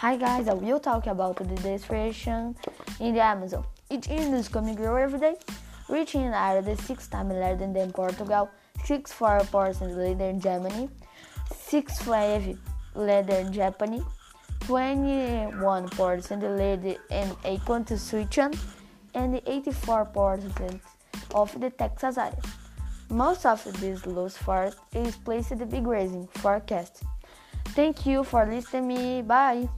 Hi guys, I will talk about the deforestation in the Amazon. It is coming grow every day, reaching an area the sixth time larger than Portugal, 64% leader in Germany, 65 larger in Japan, 21% larger in a country Switzerland, and 84% of the Texas area. Most of this loose forest is placed in the big grazing forecast. Thank you for listening me. Bye.